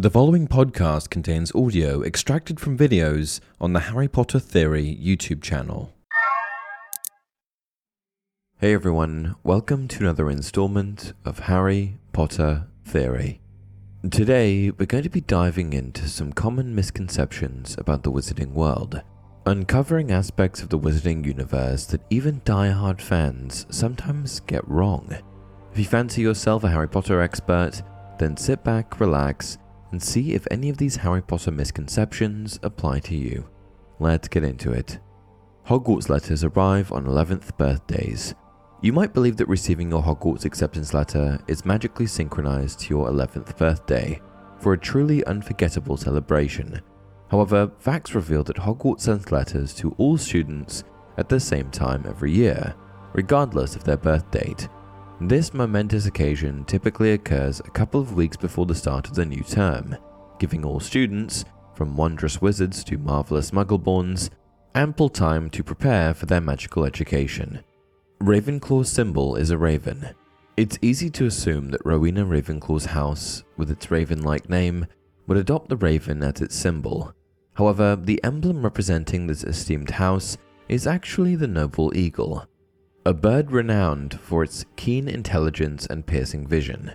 The following podcast contains audio extracted from videos on the Harry Potter Theory YouTube channel. Hey everyone, welcome to another installment of Harry Potter Theory. Today, we're going to be diving into some common misconceptions about the wizarding world, uncovering aspects of the wizarding universe that even die-hard fans sometimes get wrong. If you fancy yourself a Harry Potter expert, then sit back, relax, and see if any of these Harry Potter misconceptions apply to you. Let's get into it. Hogwarts letters arrive on 11th birthdays. You might believe that receiving your Hogwarts acceptance letter is magically synchronized to your 11th birthday for a truly unforgettable celebration. However, facts reveal that Hogwarts sends letters to all students at the same time every year, regardless of their birth date. This momentous occasion typically occurs a couple of weeks before the start of the new term, giving all students, from wondrous wizards to marvelous muggleborns, ample time to prepare for their magical education. Ravenclaw's symbol is a raven. It's easy to assume that Rowena Ravenclaw's house, with its raven like name, would adopt the raven as its symbol. However, the emblem representing this esteemed house is actually the noble eagle, a bird renowned for its keen intelligence and piercing vision.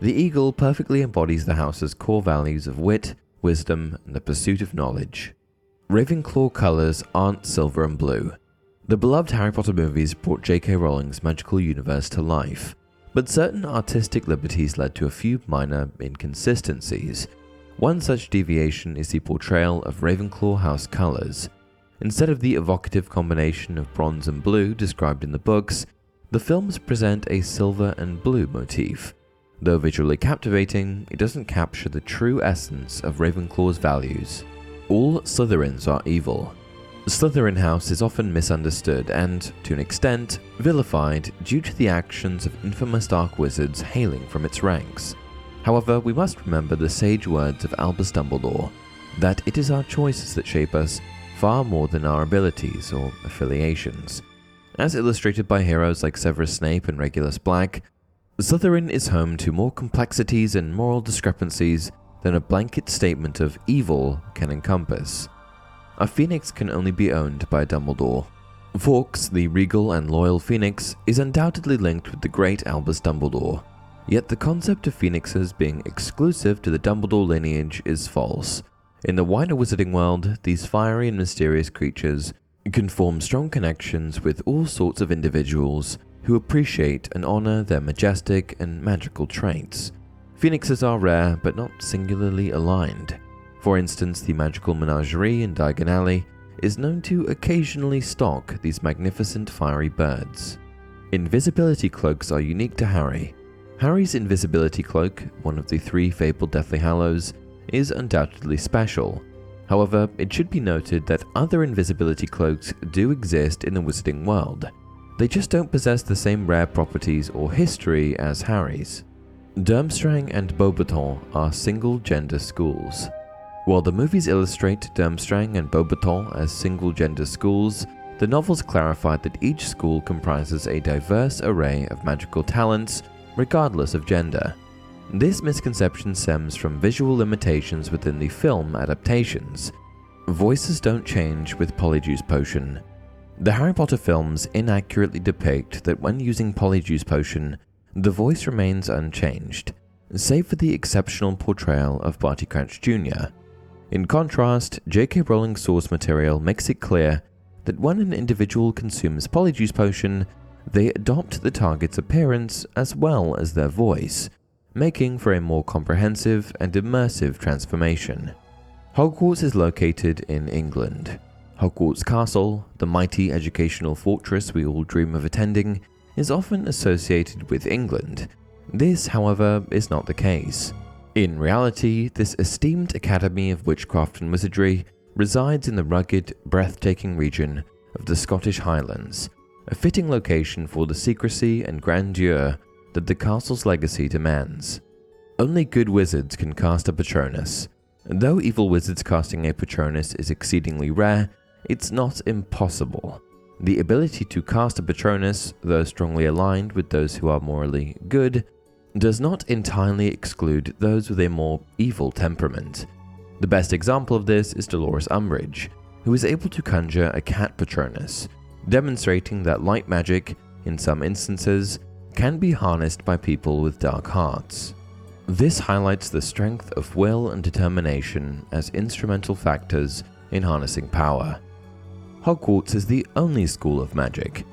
The eagle perfectly embodies the house's core values of wit, wisdom, and the pursuit of knowledge. Ravenclaw colors aren't silver and blue. The beloved Harry Potter movies brought J.K. Rowling's magical universe to life, but certain artistic liberties led to a few minor inconsistencies. One such deviation is the portrayal of Ravenclaw house colors, Instead of the evocative combination of bronze and blue described in the books, the films present a silver and blue motif. Though visually captivating, it doesn't capture the true essence of Ravenclaw's values. All Slytherins are evil. The Slytherin house is often misunderstood and, to an extent, vilified due to the actions of infamous dark wizards hailing from its ranks. However, we must remember the sage words of Albus Dumbledore that it is our choices that shape us far more than our abilities or affiliations. As illustrated by heroes like Severus Snape and Regulus Black, Slytherin is home to more complexities and moral discrepancies than a blanket statement of evil can encompass. A phoenix can only be owned by Dumbledore. Fawkes, the regal and loyal phoenix, is undoubtedly linked with the great Albus Dumbledore. Yet the concept of phoenixes being exclusive to the Dumbledore lineage is false, in the wider wizarding world, these fiery and mysterious creatures can form strong connections with all sorts of individuals who appreciate and honor their majestic and magical traits. Phoenixes are rare but not singularly aligned. For instance, the magical menagerie in Diagon Alley is known to occasionally stalk these magnificent fiery birds. Invisibility cloaks are unique to Harry. Harry's invisibility cloak, one of the three fabled Deathly Hallows, is undoubtedly special. However, it should be noted that other invisibility cloaks do exist in the wizarding world. They just don't possess the same rare properties or history as Harry's. Durmstrang and Beauxbaton are single-gender schools. While the movies illustrate Durmstrang and Beauxbaton as single-gender schools, the novels clarify that each school comprises a diverse array of magical talents, regardless of gender. This misconception stems from visual limitations within the film adaptations. Voices don't change with Polyjuice Potion. The Harry Potter films inaccurately depict that when using Polyjuice Potion, the voice remains unchanged. save for the exceptional portrayal of Barty Crouch Jr. In contrast, J.K. Rowling's source material makes it clear that when an individual consumes Polyjuice Potion, they adopt the target's appearance as well as their voice, making for a more comprehensive and immersive transformation. Hogwarts is located in England. Hogwarts Castle, the mighty educational fortress we all dream of attending, is often associated with England. This, however, is not the case. In reality, this esteemed academy of witchcraft and wizardry resides in the rugged, breathtaking region of the Scottish Highlands, a fitting location for the secrecy and grandeur that the castle's legacy demands. Only good wizards can cast a Patronus. Though evil wizards casting a Patronus is exceedingly rare, it's not impossible. The ability to cast a Patronus, though strongly aligned with those who are morally good, does not entirely exclude those with a more evil temperament. The best example of this is Dolores Umbridge, who is able to conjure a cat Patronus, demonstrating that light magic, in some instances, can be harnessed by people with dark hearts. This highlights the strength of will and determination as instrumental factors in harnessing power. Hogwarts is the only school of magic,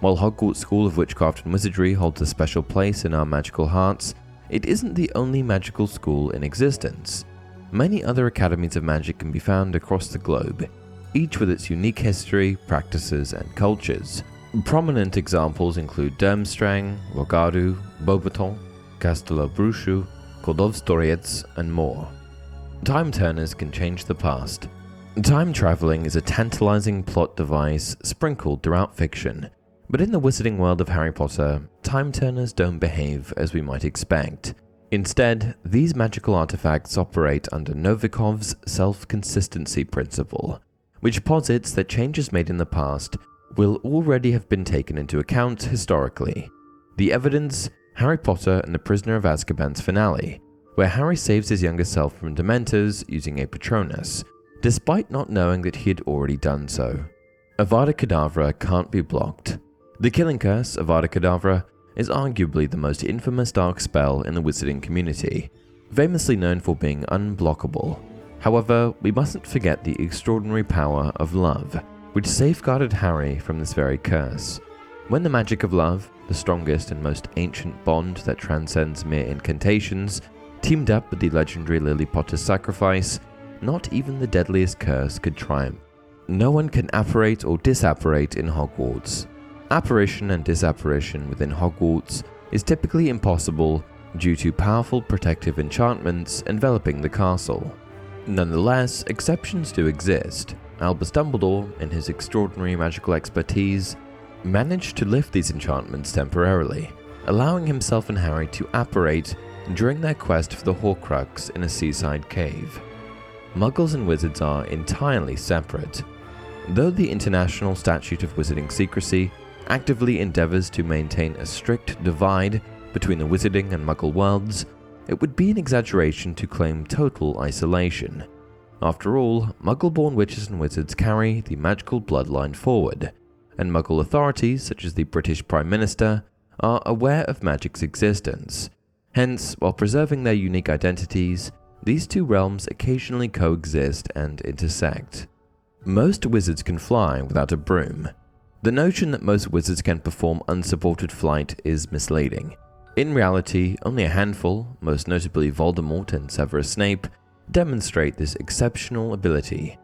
while Hogwarts School of Witchcraft and Wizardry holds a special place in our magical hearts, it isn't the only magical school in existence. Many other academies of magic can be found across the globe, each with its unique history, practices, and cultures. Prominent examples include Durmstrang, Uagadou, Beauxbaton, Castelobruxo, Koldovstoretz, and more. Time turners can change the past. Time traveling is a tantalizing plot device sprinkled throughout fiction but in the wizarding world of Harry Potter, time turners don't behave as we might expect. Instead, these magical artifacts operate under Novikov's self consistency principle, which posits that changes made in the past will already have been taken into account historically. The evidence Harry Potter and the Prisoner of Azkaban's finale, where Harry saves his younger self from Dementors using a Patronus, despite not knowing that he had already done so. Avada Kedavra can't be blocked, the Killing Curse Avada Kedavra is arguably the most infamous dark spell in the wizarding community, famously known for being unblockable. However, we mustn't forget the extraordinary power of love, which safeguarded Harry from this very curse. When the magic of love, the strongest and most ancient bond that transcends mere incantations, teamed up with the legendary Lily Potter's sacrifice, not even the deadliest curse could triumph. No one can apparate or disapparate in Hogwarts, Apparition and disapparition within Hogwarts is typically impossible due to powerful protective enchantments enveloping the castle. Nonetheless, exceptions do exist. Albus Dumbledore, in his extraordinary magical expertise, managed to lift these enchantments temporarily, allowing himself and Harry to apparate during their quest for the Horcrux in a seaside cave. Muggles and wizards are entirely separate. Though the International Statute of Wizarding Secrecy actively endeavors to maintain a strict divide between the wizarding and muggle worlds, it would be an exaggeration to claim total isolation. After all, muggle born witches and wizards carry the magical bloodline forward, and muggle authorities, such as the British Prime Minister, are aware of magic's existence. Hence, while preserving their unique identities, these two realms occasionally coexist and intersect. Most wizards can fly without a broom, the notion that most wizards can perform unsupported flight is misleading. In reality, only a handful, most notably Voldemort and Severus Snape, demonstrate this exceptional ability.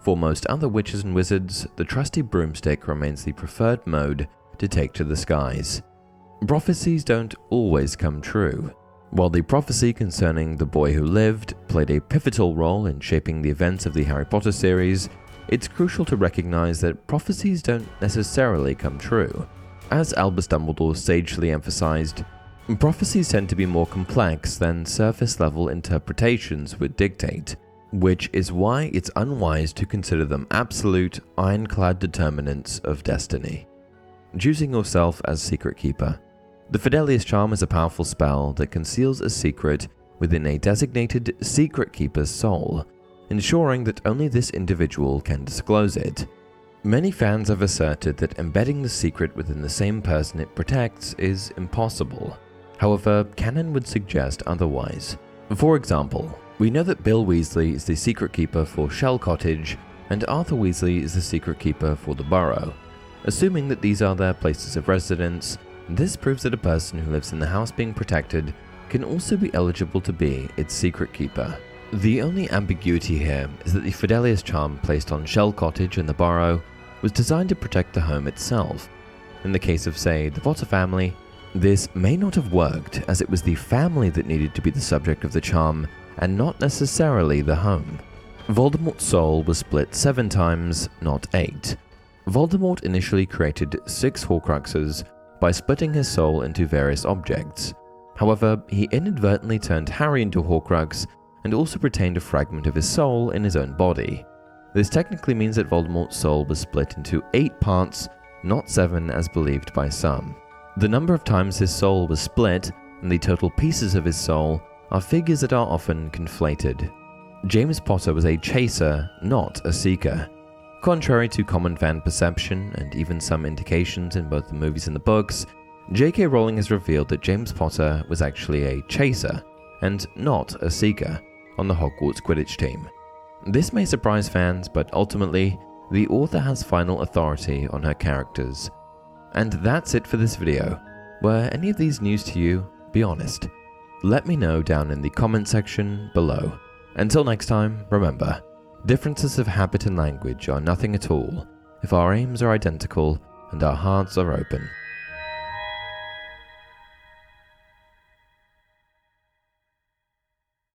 For most other witches and wizards, the trusty broomstick remains the preferred mode to take to the skies. Prophecies don't always come true. While the prophecy concerning the boy who lived played a pivotal role in shaping the events of the Harry Potter series, it's crucial to recognize that prophecies don't necessarily come true. As Albus Dumbledore sagely emphasized, prophecies tend to be more complex than surface level interpretations would dictate, which is why it's unwise to consider them absolute, ironclad determinants of destiny. Choosing yourself as Secret Keeper. The Fidelius Charm is a powerful spell that conceals a secret within a designated Secret Keeper's soul ensuring that only this individual can disclose it. Many fans have asserted that embedding the secret within the same person it protects is impossible. However, canon would suggest otherwise. For example, we know that Bill Weasley is the secret keeper for Shell Cottage, and Arthur Weasley is the secret keeper for the Burrow. Assuming that these are their places of residence, this proves that a person who lives in the house being protected can also be eligible to be its secret keeper. The only ambiguity here is that the Fidelius charm placed on Shell Cottage in the Burrow was designed to protect the home itself. In the case of, say, the Potter family, this may not have worked as it was the family that needed to be the subject of the charm and not necessarily the home. Voldemort's soul was split seven times, not eight. Voldemort initially created six Horcruxes by splitting his soul into various objects. However, he inadvertently turned Harry into a Horcrux and also retained a fragment of his soul in his own body. This technically means that Voldemort's soul was split into eight parts, not seven as believed by some. The number of times his soul was split and the total pieces of his soul are figures that are often conflated. James Potter was a chaser, not a seeker. Contrary to common fan perception and even some indications in both the movies and the books, J.K. Rowling has revealed that James Potter was actually a chaser and not a seeker on the Hogwarts Quidditch team. This may surprise fans, but ultimately, the author has final authority on her characters. And that's it for this video. Were any of these news to you? Be honest. Let me know down in the comment section below. Until next time, remember, differences of habit and language are nothing at all if our aims are identical and our hearts are open.